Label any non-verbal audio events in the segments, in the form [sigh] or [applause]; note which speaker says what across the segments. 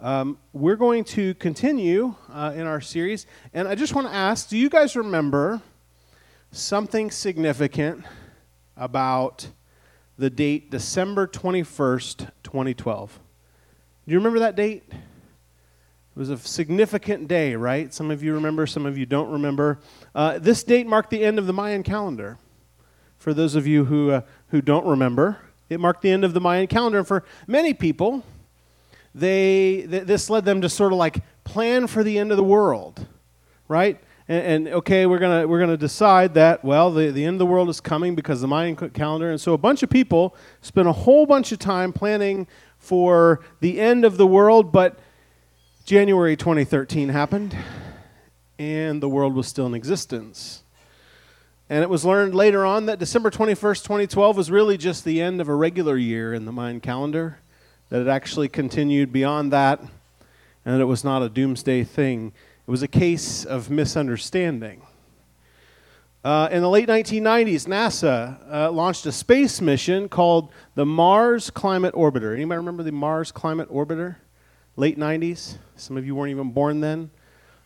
Speaker 1: Um, we're going to continue uh, in our series, and I just want to ask do you guys remember something significant about the date December 21st, 2012? Do you remember that date? It was a significant day, right? Some of you remember, some of you don't remember. Uh, this date marked the end of the Mayan calendar. For those of you who, uh, who don't remember, it marked the end of the Mayan calendar. And for many people, they th- this led them to sort of like plan for the end of the world, right? And, and, okay, we're gonna we're gonna decide that well, the, the end of the world is coming because the Mayan calendar, and so a bunch of people spent a whole bunch of time planning for the end of the world, but January 2013 happened, and the world was still in existence. And it was learned later on that December 21st, 2012 was really just the end of a regular year in the Mayan calendar that it actually continued beyond that, and that it was not a doomsday thing. It was a case of misunderstanding. Uh, in the late 1990s, NASA uh, launched a space mission called the Mars Climate Orbiter. Anybody remember the Mars Climate Orbiter? Late 90s. Some of you weren't even born then.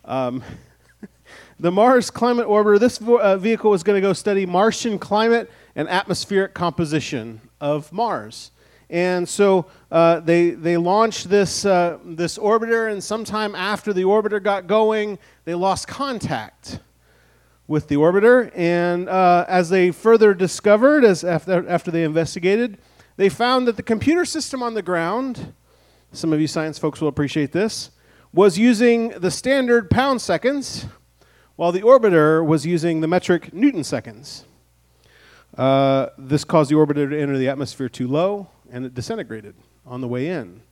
Speaker 1: Um, [laughs] the Mars Climate Orbiter, this vo- uh, vehicle was going to go study Martian climate and atmospheric composition of Mars. And so uh, they, they launched this, uh, this orbiter, and sometime after the orbiter got going, they lost contact with the orbiter. And uh, as they further discovered, as after, after they investigated, they found that the computer system on the ground, some of you science folks will appreciate this, was using the standard pound seconds, while the orbiter was using the metric newton seconds. Uh, this caused the orbiter to enter the atmosphere too low, and it disintegrated on the way in.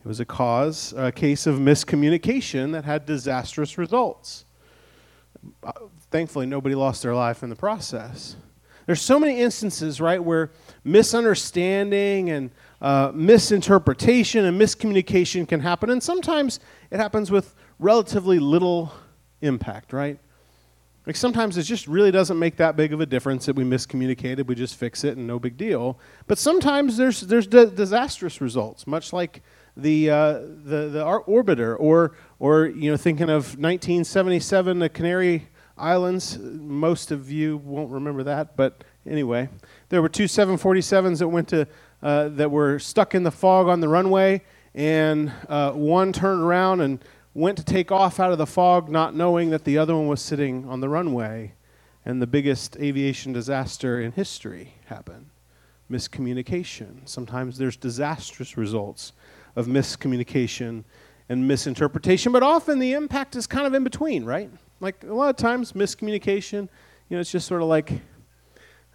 Speaker 1: It was a cause, a case of miscommunication that had disastrous results. Uh, thankfully, nobody lost their life in the process. There's so many instances, right, where misunderstanding and uh, misinterpretation and miscommunication can happen, and sometimes it happens with relatively little impact, right? Like sometimes it just really doesn't make that big of a difference that we miscommunicated. We just fix it and no big deal. But sometimes there's there's disastrous results, much like the uh, the the orbiter, or or you know thinking of 1977, the Canary Islands. Most of you won't remember that, but anyway, there were two 747s that went to uh, that were stuck in the fog on the runway, and uh, one turned around and went to take off out of the fog, not knowing that the other one was sitting on the runway, and the biggest aviation disaster in history happened. Miscommunication. Sometimes there's disastrous results of miscommunication and misinterpretation, but often the impact is kind of in between, right? Like a lot of times, miscommunication, you know, it's just sort of like,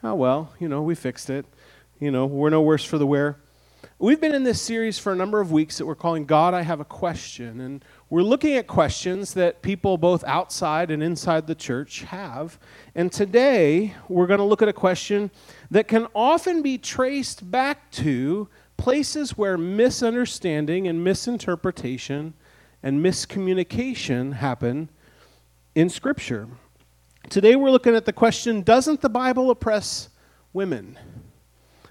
Speaker 1: oh, well, you know, we fixed it. You know, we're no worse for the wear. We've been in this series for a number of weeks that we're calling God, I Have a Question. And we're looking at questions that people both outside and inside the church have. And today, we're going to look at a question that can often be traced back to places where misunderstanding and misinterpretation and miscommunication happen in Scripture. Today, we're looking at the question Doesn't the Bible oppress women?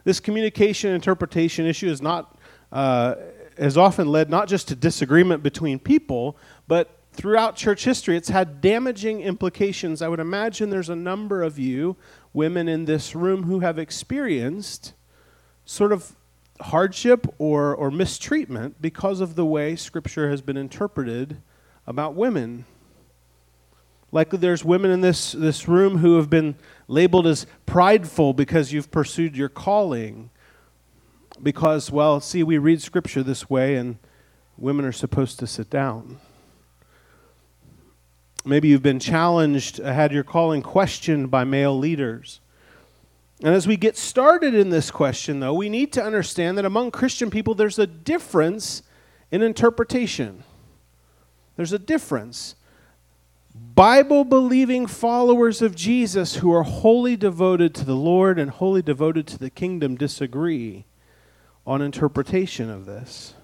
Speaker 1: This communication interpretation issue is not. Uh, has often led not just to disagreement between people, but throughout church history, it's had damaging implications. I would imagine there's a number of you, women in this room, who have experienced sort of hardship or, or mistreatment because of the way Scripture has been interpreted about women. Likely there's women in this, this room who have been labeled as prideful because you've pursued your calling because, well, see, we read Scripture this way, and women are supposed to sit down. Maybe you've been challenged, uh, had your calling questioned by male leaders. And as we get started in this question, though, we need to understand that among Christian people, there's a difference in interpretation. There's a difference. Bible believing followers of Jesus who are wholly devoted to the Lord and wholly devoted to the kingdom disagree on interpretation of this.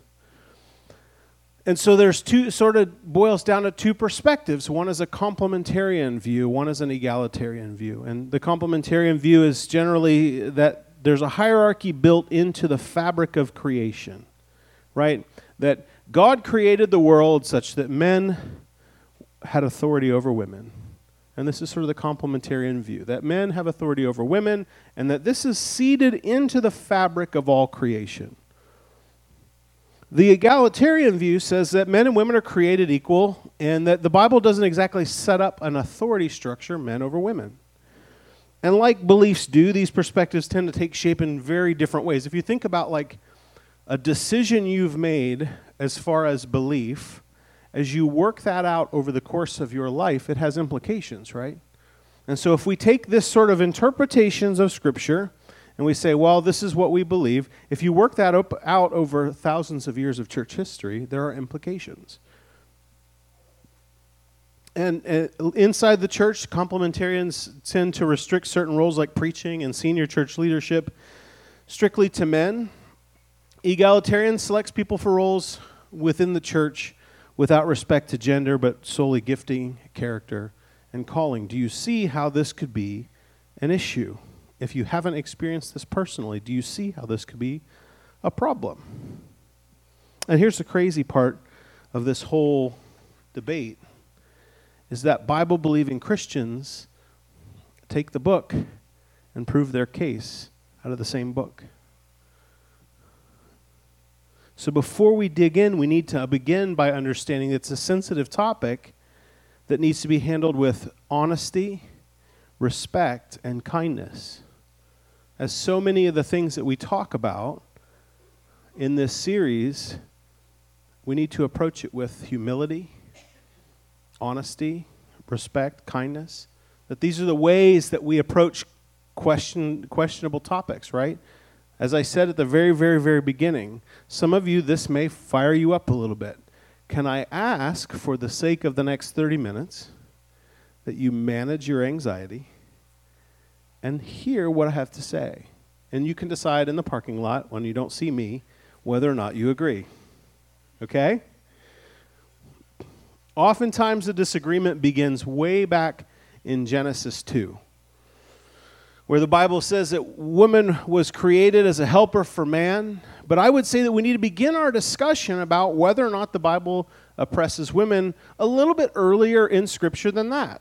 Speaker 1: And so there's two sort of boils down to two perspectives. One is a complementarian view, one is an egalitarian view. And the complementarian view is generally that there's a hierarchy built into the fabric of creation, right? That God created the world such that men had authority over women. And this is sort of the complementarian view that men have authority over women, and that this is seeded into the fabric of all creation. The egalitarian view says that men and women are created equal, and that the Bible doesn't exactly set up an authority structure, men over women. And like beliefs do, these perspectives tend to take shape in very different ways. If you think about like a decision you've made as far as belief, as you work that out over the course of your life, it has implications, right? And so if we take this sort of interpretations of Scripture and we say, well, this is what we believe, if you work that out over thousands of years of church history, there are implications. And uh, inside the church, complementarians tend to restrict certain roles like preaching and senior church leadership strictly to men. Egalitarian selects people for roles within the church without respect to gender, but solely gifting, character, and calling. Do you see how this could be an issue? If you haven't experienced this personally, do you see how this could be a problem? And here's the crazy part of this whole debate is that Bible believing Christians take the book and prove their case out of the same book. So before we dig in, we need to begin by understanding that it's a sensitive topic that needs to be handled with honesty, respect, and kindness. As so many of the things that we talk about in this series, we need to approach it with humility honesty, respect, kindness. That these are the ways that we approach question, questionable topics, right? As I said at the very, very, very beginning, some of you, this may fire you up a little bit. Can I ask, for the sake of the next 30 minutes, that you manage your anxiety and hear what I have to say? And you can decide in the parking lot when you don't see me whether or not you agree. Okay? Oftentimes, the disagreement begins way back in Genesis 2, where the Bible says that woman was created as a helper for man. But I would say that we need to begin our discussion about whether or not the Bible oppresses women a little bit earlier in Scripture than that.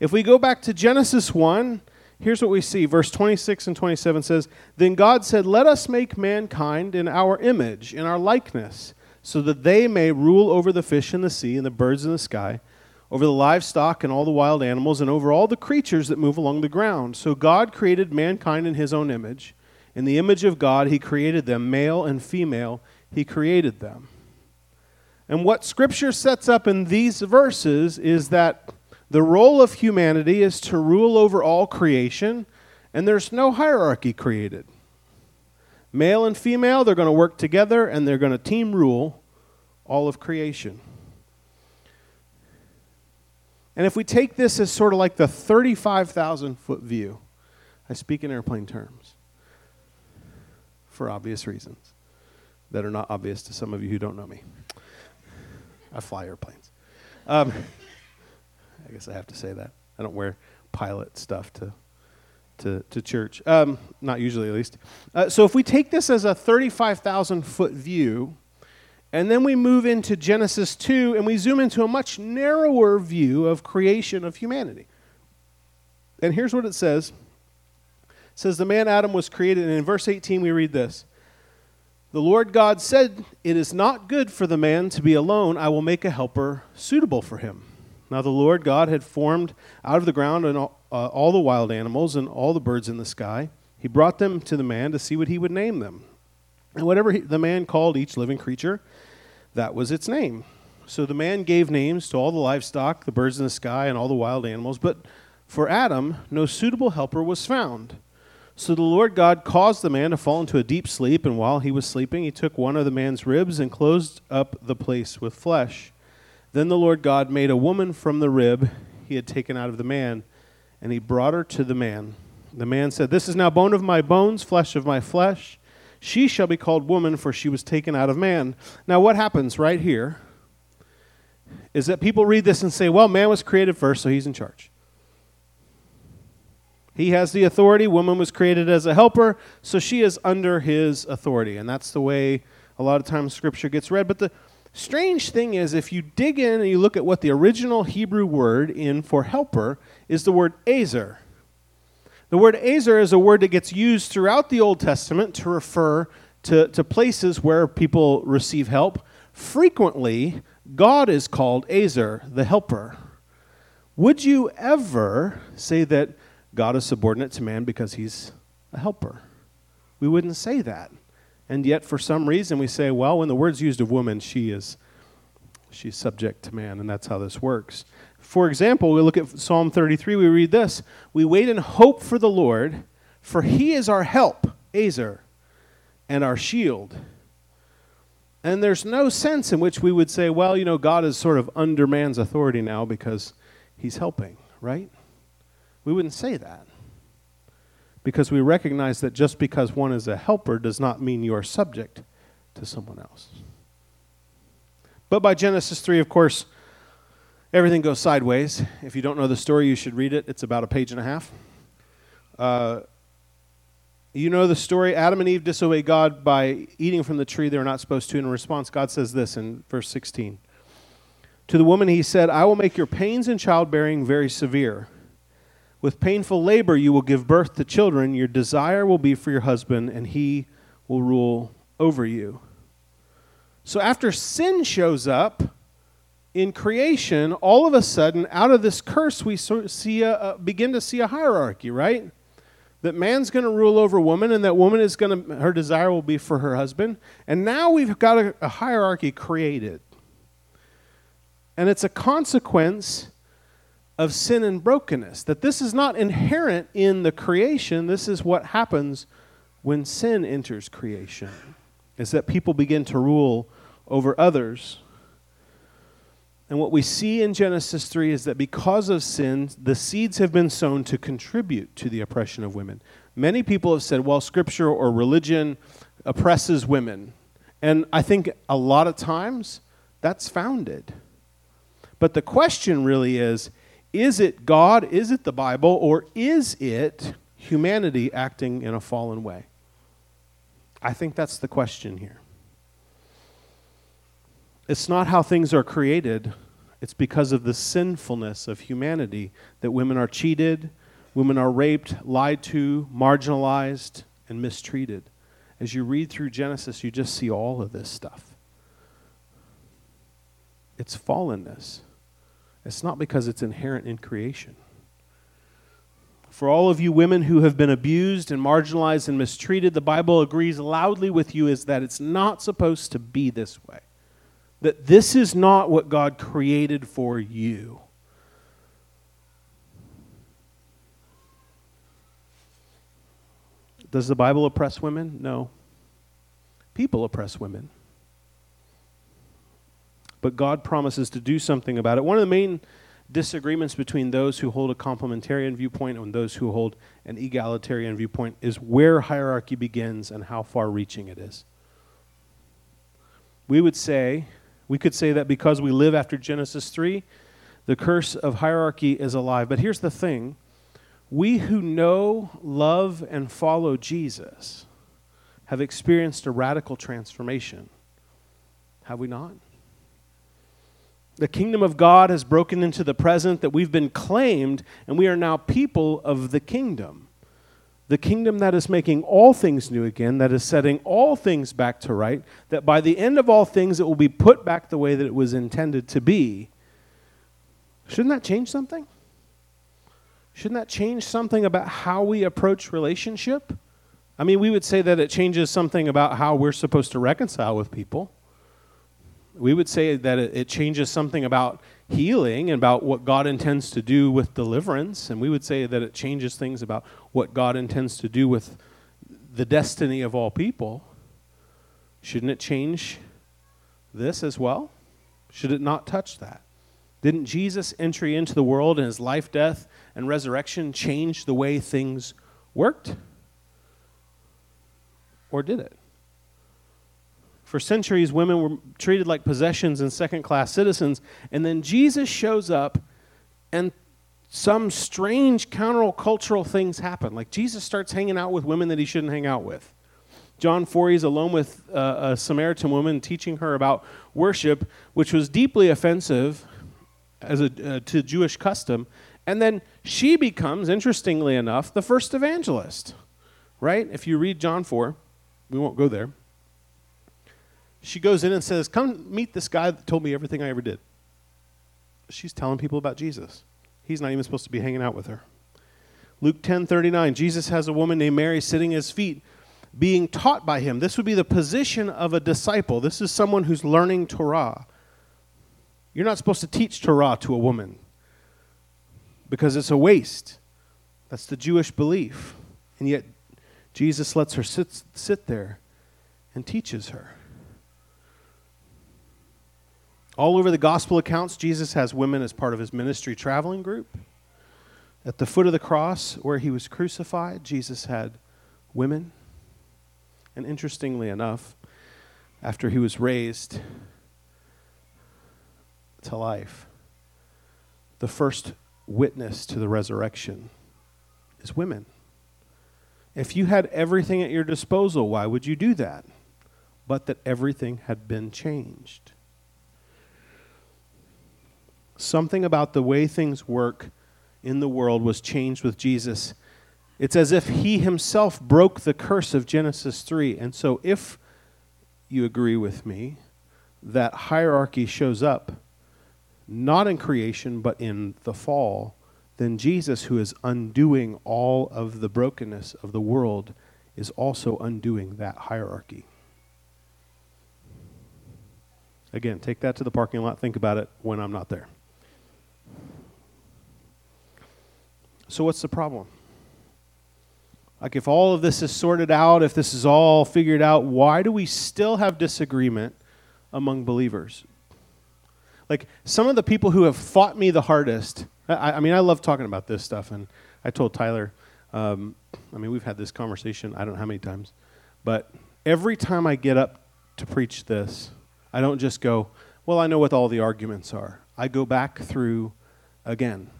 Speaker 1: If we go back to Genesis 1, here's what we see. Verse 26 and 27 says, Then God said, Let us make mankind in our image, in our likeness so that they may rule over the fish in the sea and the birds in the sky, over the livestock and all the wild animals, and over all the creatures that move along the ground. So God created mankind in his own image. In the image of God, he created them, male and female, he created them. And what Scripture sets up in these verses is that the role of humanity is to rule over all creation, and there's no hierarchy created. Male and female, they're going to work together and they're going to team rule all of creation. And if we take this as sort of like the 35,000 foot view, I speak in airplane terms for obvious reasons that are not obvious to some of you who don't know me. I fly airplanes. Um, I guess I have to say that. I don't wear pilot stuff to to, to church, um, not usually at least. Uh, so if we take this as a 35,000 foot view, and then we move into Genesis 2 and we zoom into a much narrower view of creation of humanity. And here's what it says. It says the man Adam was created and in verse 18 we read this. The Lord God said, "It is not good for the man to be alone. I will make a helper suitable for him." Now the Lord God had formed out of the ground and all, uh, all the wild animals and all the birds in the sky. He brought them to the man to see what he would name them. And whatever he, the man called each living creature, that was its name. So the man gave names to all the livestock, the birds in the sky, and all the wild animals. But for Adam, no suitable helper was found. So the Lord God caused the man to fall into a deep sleep, and while he was sleeping, he took one of the man's ribs and closed up the place with flesh. Then the Lord God made a woman from the rib he had taken out of the man and he brought her to the man. The man said, This is now bone of my bones, flesh of my flesh. She shall be called woman, for she was taken out of man. Now, what happens right here is that people read this and say, Well, man was created first, so he's in charge. He has the authority. Woman was created as a helper, so she is under his authority. And that's the way a lot of times scripture gets read. But the Strange thing is, if you dig in and you look at what the original Hebrew word in for helper is the word azer. The word azer is a word that gets used throughout the Old Testament to refer to, to places where people receive help. Frequently, God is called azer, the helper. Would you ever say that God is subordinate to man because he's a helper? We wouldn't say that. And yet, for some reason, we say, well, when the word's used of woman, she is she's subject to man, and that's how this works. For example, we look at Psalm 33, we read this We wait and hope for the Lord, for he is our help, Azer, and our shield. And there's no sense in which we would say, well, you know, God is sort of under man's authority now because he's helping, right? We wouldn't say that because we recognize that just because one is a helper does not mean you are subject to someone else. But by Genesis 3, of course, everything goes sideways. If you don't know the story, you should read it. It's about a page and a half. Uh, you know the story. Adam and Eve disobey God by eating from the tree they were not supposed to. In response, God says this in verse 16 To the woman, he said, I will make your pains in childbearing very severe. With painful labor, you will give birth to children. Your desire will be for your husband, and he will rule over you. So, after sin shows up in creation, all of a sudden, out of this curse, we see a, begin to see a hierarchy, right? That man's going to rule over woman, and that woman is going to, her desire will be for her husband. And now we've got a, a hierarchy created. And it's a consequence of sin and brokenness. That this is not inherent in the creation, this is what happens when sin enters creation. Is that people begin to rule over others. And what we see in Genesis 3 is that because of sin, the seeds have been sown to contribute to the oppression of women. Many people have said, well, scripture or religion oppresses women. And I think a lot of times that's founded. But the question really is is it God, is it the Bible, or is it humanity acting in a fallen way? I think that's the question here. It's not how things are created, it's because of the sinfulness of humanity that women are cheated, women are raped, lied to, marginalized, and mistreated. As you read through Genesis, you just see all of this stuff. It's fallenness. It's not because it's inherent in creation. For all of you women who have been abused and marginalized and mistreated, the Bible agrees loudly with you is that it's not supposed to be this way. That this is not what God created for you. Does the Bible oppress women? No. People oppress women but God promises to do something about it. One of the main disagreements between those who hold a complementarian viewpoint and those who hold an egalitarian viewpoint is where hierarchy begins and how far reaching it is. We would say, we could say that because we live after Genesis 3, the curse of hierarchy is alive. But here's the thing we who know, love, and follow Jesus have experienced a radical transformation. Have we not? The kingdom of God has broken into the present, that we've been claimed, and we are now people of the kingdom. The kingdom that is making all things new again, that is setting all things back to right, that by the end of all things it will be put back the way that it was intended to be. Shouldn't that change something? Shouldn't that change something about how we approach relationship? I mean, we would say that it changes something about how we're supposed to reconcile with people we would say that it, changes something about healing and about what God intends to do with deliverance. And we would say that it changes things about what God intends to do with the destiny of all people. Shouldn't it change this as well? Should it not touch that? Didn't Jesus' entry into the world and his life, death, and resurrection change the way things worked? Or did it? For centuries, women were treated like possessions and second class citizens. And then Jesus shows up, and some strange countercultural things happen. Like Jesus starts hanging out with women that he shouldn't hang out with. John 4, he's alone with uh, a Samaritan woman teaching her about worship, which was deeply offensive as a, uh, to Jewish custom. And then she becomes, interestingly enough, the first evangelist, right? If you read John 4, we won't go there. She goes in and says, Come meet this guy that told me everything I ever did. She's telling people about Jesus. He's not even supposed to be hanging out with her. Luke 10 39, Jesus has a woman named Mary sitting at his feet being taught by him. This would be the position of a disciple. This is someone who's learning Torah. You're not supposed to teach Torah to a woman because it's a waste. That's the Jewish belief. And yet, Jesus lets her sit, sit there and teaches her. All over the gospel accounts, Jesus has women as part of his ministry traveling group. At the foot of the cross where he was crucified, Jesus had women. And interestingly enough, after he was raised to life, the first witness to the resurrection is women. If you had everything at your disposal, why would you do that? But that everything had been changed. Something about the way things work in the world was changed with Jesus it's as if he himself broke the curse of Genesis 3. And so, if you agree with me that hierarchy shows up not in creation but in the fall, then Jesus, who is undoing all of the brokenness of the world, is also undoing that hierarchy. Again, take that to the parking lot. Think about it when I'm not there. So, what's the problem? Like, if all of this is sorted out, if this is all figured out, why do we still have disagreement among believers? Like, some of the people who have fought me the hardest, I, I mean, I love talking about this stuff, and I told Tyler, um, I mean, we've had this conversation, I don't know how many times, but every time I get up to preach this, I don't just go, well, I know what all the arguments are. I go back through again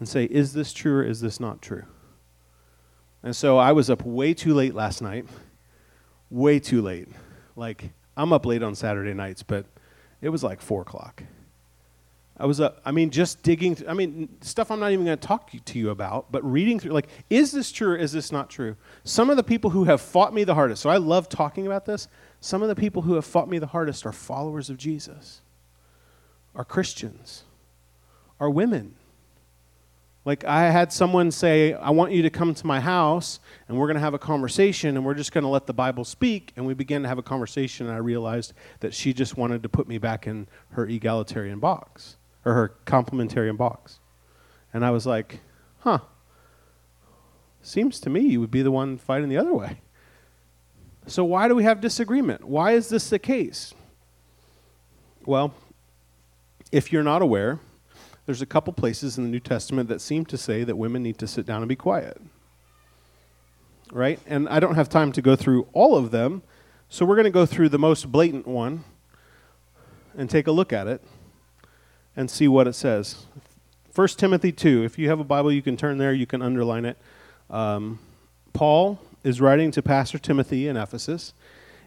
Speaker 1: and say, is this true or is this not true? And so I was up way too late last night. Way too late. Like, I'm up late on Saturday nights, but it was like 4 o'clock. I was up, I mean, just digging, I mean, stuff I'm not even going to talk to you about, but reading through, like, is this true or is this not true? Some of the people who have fought me the hardest, so I love talking about this. Some of the people who have fought me the hardest are followers of Jesus, are Christians, are women like, I had someone say, I want you to come to my house and we're going to have a conversation and we're just going to let the Bible speak. And we began to have a conversation, and I realized that she just wanted to put me back in her egalitarian box or her complementarian box. And I was like, huh, seems to me you would be the one fighting the other way. So, why do we have disagreement? Why is this the case? Well, if you're not aware, there's a couple places in the New Testament that seem to say that women need to sit down and be quiet. Right? And I don't have time to go through all of them, so we're going to go through the most blatant one and take a look at it and see what it says. 1 Timothy 2. If you have a Bible, you can turn there, you can underline it. Um, Paul is writing to Pastor Timothy in Ephesus,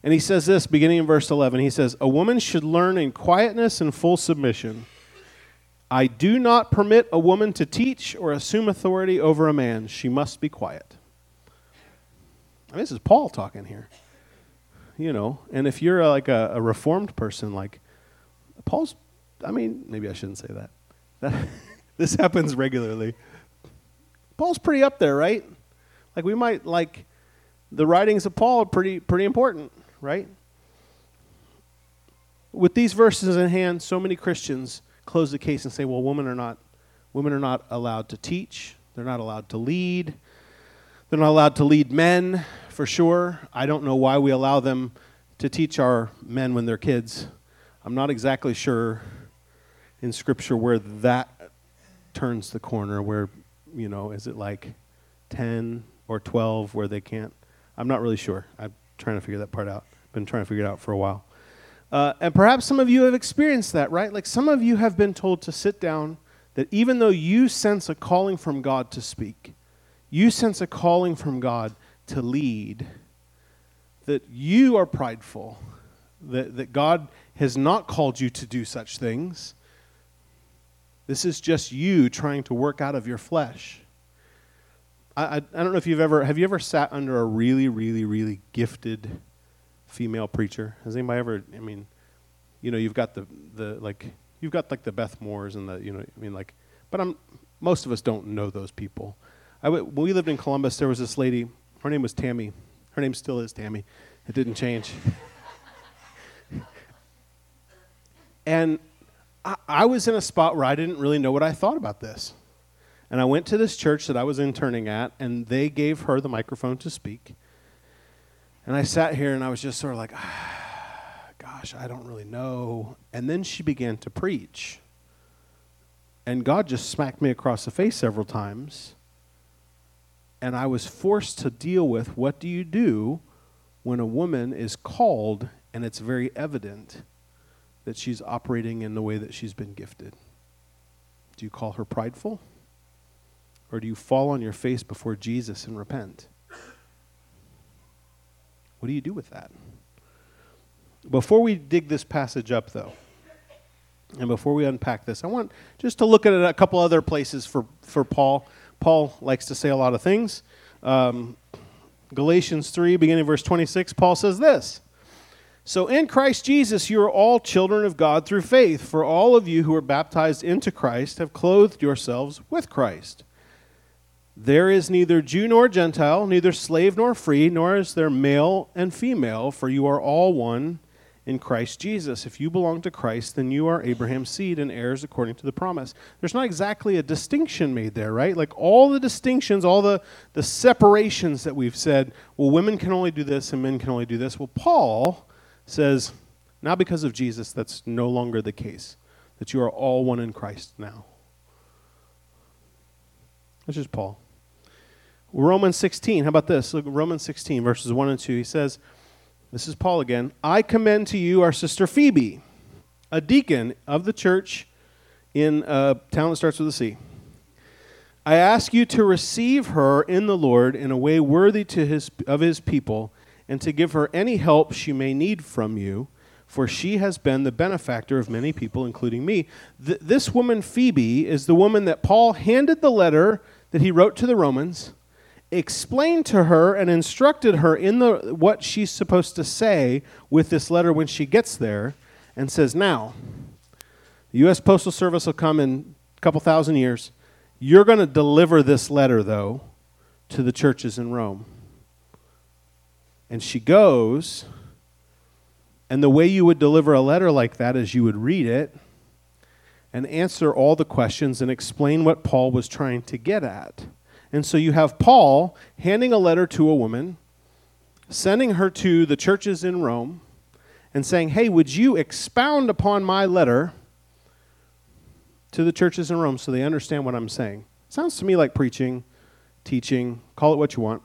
Speaker 1: and he says this beginning in verse 11. He says, A woman should learn in quietness and full submission. I do not permit a woman to teach or assume authority over a man. She must be quiet. Mean, this is Paul talking here. You know, and if you're like a, a, reformed person, like Paul's, I mean, maybe I shouldn't say that. that [laughs] this happens regularly. Paul's pretty up there, right? Like we might like the writings of Paul are pretty pretty important, right? With these verses in hand, so many Christians close the case and say, well, women are not women are not allowed to teach. They're not allowed to lead. They're not allowed to lead men, for sure. I don't know why we allow them to teach our men when they're kids. I'm not exactly sure in Scripture where that turns the corner, where, you know, is it like 10 or 12 where they can't? I'm not really sure. I'm trying to figure that part out. Been trying to figure it out for a while. Uh, and perhaps some of you have experienced that, right? Like some of you have been told to sit down, that even though you sense a calling from God to speak, you sense a calling from God to lead, that you are prideful, that, that God has not called you to do such things. This is just you trying to work out of your flesh. I, I, I don't know if you've ever have you ever sat under a really, really, really gifted female preacher? Has anybody ever I mean, you know, you've got the, the like you've got like the Beth Moores and the you know I mean like but I'm most of us don't know those people. I w- when we lived in Columbus, there was this lady. Her name was Tammy. Her name still is Tammy. It didn't change. [laughs] and I, I was in a spot where I didn't really know what I thought about this. And I went to this church that I was interning at, and they gave her the microphone to speak. And I sat here and I was just sort of like, ah, gosh, I don't really know. And then she began to preach. And God just smacked me across the face several times. And I was forced to deal with what do you do when a woman is called and it's very evident that she's operating in the way that she's been gifted? Do you call her prideful? Or do you fall on your face before Jesus and repent? What do you do with that? Before we dig this passage up, though, and before we unpack this, I want just to look at a couple other places for, for Paul. Paul likes to say a lot of things. Um, Galatians 3, beginning verse 26, Paul says this So in Christ Jesus, you are all children of God through faith, for all of you who are baptized into Christ have clothed yourselves with Christ. There is neither Jew nor Gentile, neither slave nor free, nor is there male and female, for you are all one in Christ Jesus. If you belong to Christ, then you are Abraham's seed and heirs according to the promise. There's not exactly a distinction made there, right? Like all the distinctions, all the, the separations that we've said, well, women can only do this and men can only do this. Well, Paul says, now because of Jesus, that's no longer the case, that you are all one in Christ now. That's just Paul. Romans 16, how about this? Look, Romans 16, verses 1 and 2. He says, this is Paul again. I commend to you our sister Phoebe, a deacon of the church in a town that starts with a C. I ask you to receive her in the Lord in a way worthy to his, of his people, and to give her any help she may need from you, for she has been the benefactor of many people, including me. Th- this woman, Phoebe, is the woman that Paul handed the letter that he wrote to the Romans explained to her and instructed her in the what she's supposed to say with this letter when she gets there and says now the US Postal Service will come in a couple thousand years. You're going to deliver this letter though to the churches in Rome. And she goes and the way you would deliver a letter like that is you would read it and answer all the questions and explain what Paul was trying to get at and so you have Paul handing a letter to a woman, sending her to the churches in Rome, and saying, Hey, would you expound upon my letter to the churches in Rome so they understand what I'm saying? Sounds to me like preaching, teaching, call it what you want.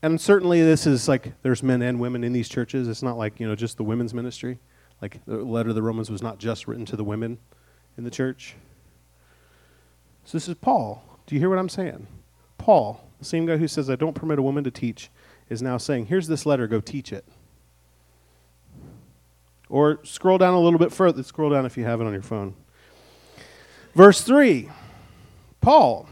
Speaker 1: And certainly this is like there's men and women in these churches. It's not like, you know, just the women's ministry. Like the letter of the Romans was not just written to the women in the church. So this is Paul do you hear what I'm saying? Paul, the same guy who says, I don't permit a woman to teach, is now saying, Here's this letter, go teach it. Or scroll down a little bit further. Scroll down if you have it on your phone. Verse 3 Paul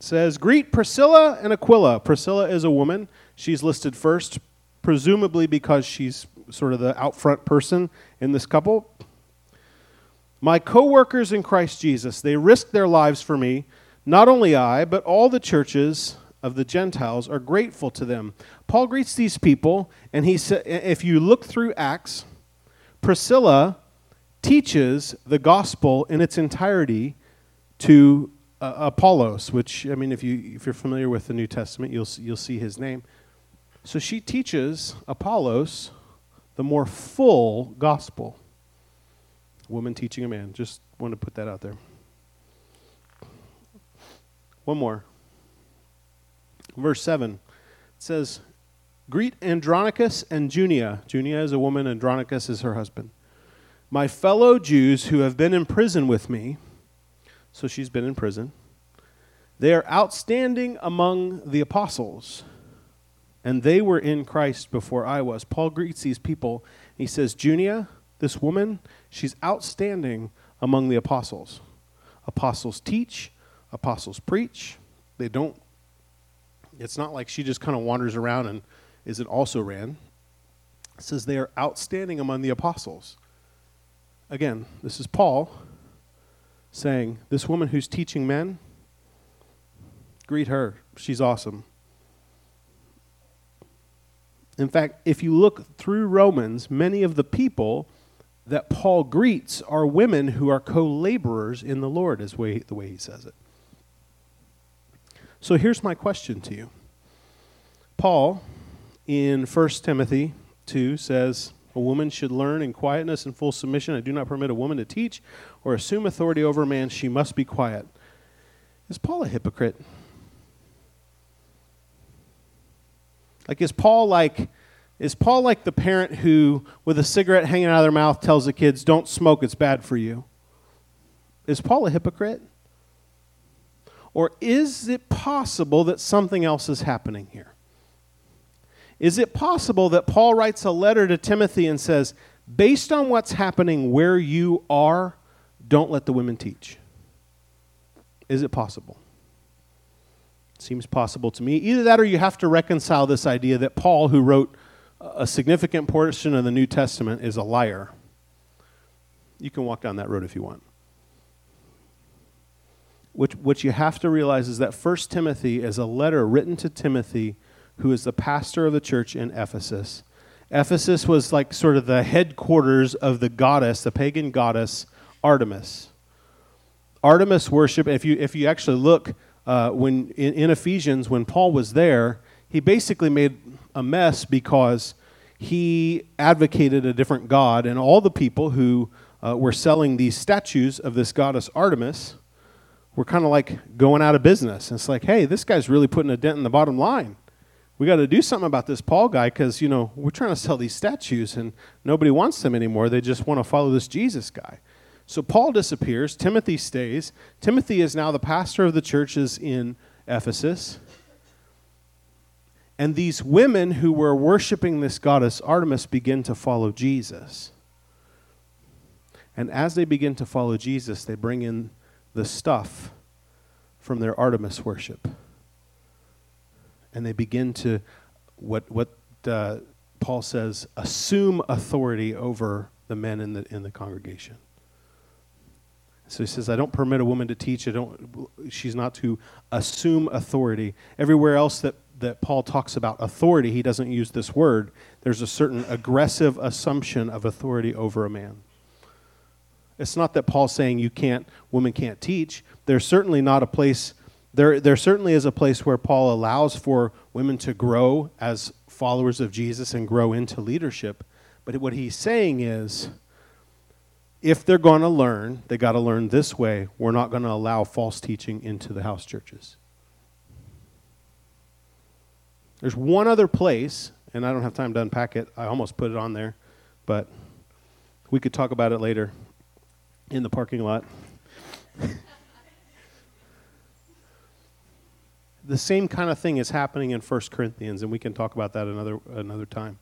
Speaker 1: says, Greet Priscilla and Aquila. Priscilla is a woman. She's listed first, presumably because she's sort of the out front person in this couple. My co workers in Christ Jesus, they risked their lives for me not only I, but all the churches of the Gentiles are grateful to them. Paul greets these people, and he said, if you look through Acts, Priscilla teaches the gospel in its entirety to uh, Apollos, which I mean, if you if you're familiar with the New Testament, you'll you'll see his name. So she teaches Apollos the more full gospel. Woman teaching a man. Just want to put that out there. One more. Verse 7 it says, Greet Andronicus and Junia. Junia is a woman, Andronicus is her husband. My fellow Jews who have been in prison with me, so she's been in prison, they are outstanding among the apostles. and they were in Christ before I was. Paul greets these people. He says, Junia, this woman, she's outstanding among the apostles. Apostles teach, apostles preach. They don't, it's not like she just kind of wanders around and is it also ran. It says they are outstanding among the apostles. Again, this is Paul saying, This woman who's teaching men, greet her. She's awesome. In fact, if you look through Romans, many of the people that Paul greets are women who are co laborers in the Lord, is way, the way he says it. So here's my question to you Paul, in 1 Timothy 2, says, A woman should learn in quietness and full submission. I do not permit a woman to teach or assume authority over a man. She must be quiet. Is Paul a hypocrite? Like, is Paul like. Is Paul like the parent who, with a cigarette hanging out of their mouth, tells the kids, Don't smoke, it's bad for you? Is Paul a hypocrite? Or is it possible that something else is happening here? Is it possible that Paul writes a letter to Timothy and says, Based on what's happening where you are, don't let the women teach? Is it possible? It Seems possible to me. Either that or you have to reconcile this idea that Paul, who wrote a significant portion of the New Testament, is a liar. You can walk down that road if you want. What, what you have to realize is that 1 Timothy is a letter written to Timothy, who is the pastor of the church in Ephesus. Ephesus was like sort of the headquarters of the goddess, the pagan goddess Artemis. Artemis worship, if you, if you actually look uh, when in, in Ephesians, when Paul was there, he basically made a mess because he advocated a different god, and all the people who uh, were selling these statues of this goddess Artemis were kind of like going out of business. And it's like, hey, this guy's really putting a dent in the bottom line. We got to do something about this Paul guy because, you know, we're trying to sell these statues and nobody wants them anymore. They just want to follow this Jesus guy. So Paul disappears. Timothy stays. Timothy is now the pastor of the churches in Ephesus. And these women who were worshiping this goddess Artemis begin to follow Jesus. And as they begin to follow Jesus, they bring in the stuff from their Artemis worship. And they begin to, what, what uh, Paul says, assume authority over the men in the, in the congregation. So he says, I don't permit a woman to teach. I don't, she's not to assume authority. Everywhere else that, that Paul talks about authority, he doesn't use this word. There's a certain aggressive assumption of authority over a man. It's not that Paul's saying you can't, women can't teach. There's certainly not a place, there, there certainly is a place where Paul allows for women to grow as followers of Jesus and grow into leadership. But what he's saying is, if they're going to learn, they got to learn this way. We're not going to allow false teaching into the house churches. There's one other place, and I don't have time to unpack it. I almost put it on there, but we could talk about it later in the parking lot. the same kind of thing is happening in 1 Corinthians, and we can talk about that another, another time.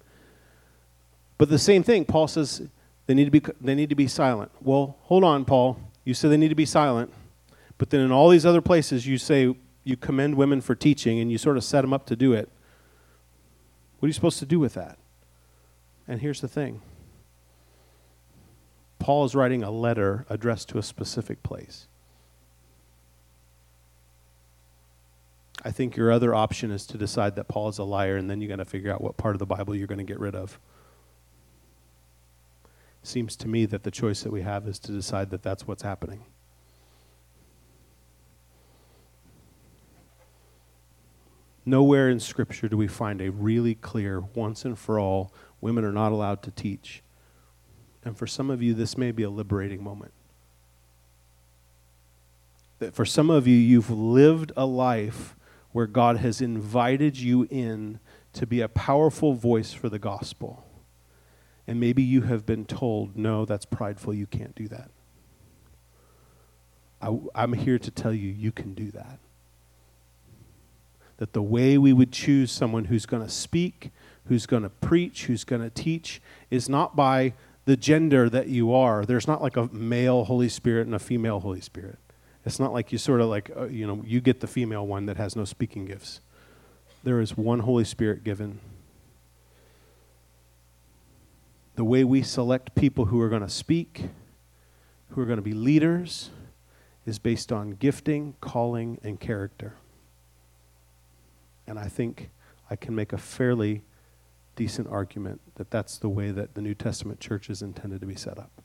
Speaker 1: But the same thing, Paul says they need, to be, they need to be silent. Well, hold on, Paul. You say they need to be silent, but then in all these other places you say you commend women for teaching and you sort of set them up to do it. What are you supposed to do with that? And here's the thing Paul is writing a letter addressed to a specific place. I think your other option is to decide that Paul is a liar, and then you got to figure out what part of the Bible you're going to get rid of seems to me that the choice that we have is to decide that that's what's happening. Nowhere in Scripture do we find a really clear, once and for all, women are not allowed to teach. And for some of you, this may be a liberating moment. That for some of you, you've lived a life where God has invited you in to be a powerful voice for the gospel. And maybe you have been told, no, that's prideful, you can't do that. I, am here to tell you, you can do that. that the way we would choose someone who's going to speak, who's going to preach, who's going to teach, is not by the gender that you are. There's not like a male Holy Spirit and a female Holy Spirit. It's not like you sort of like, uh, you know, you get the female one that has no speaking gifts. There is one Holy Spirit given. The way we select people who are going to speak, who are going to be leaders, is based on gifting, calling, and character. And I think I can make a fairly decent argument that that's the way that the New Testament church is intended to be set up.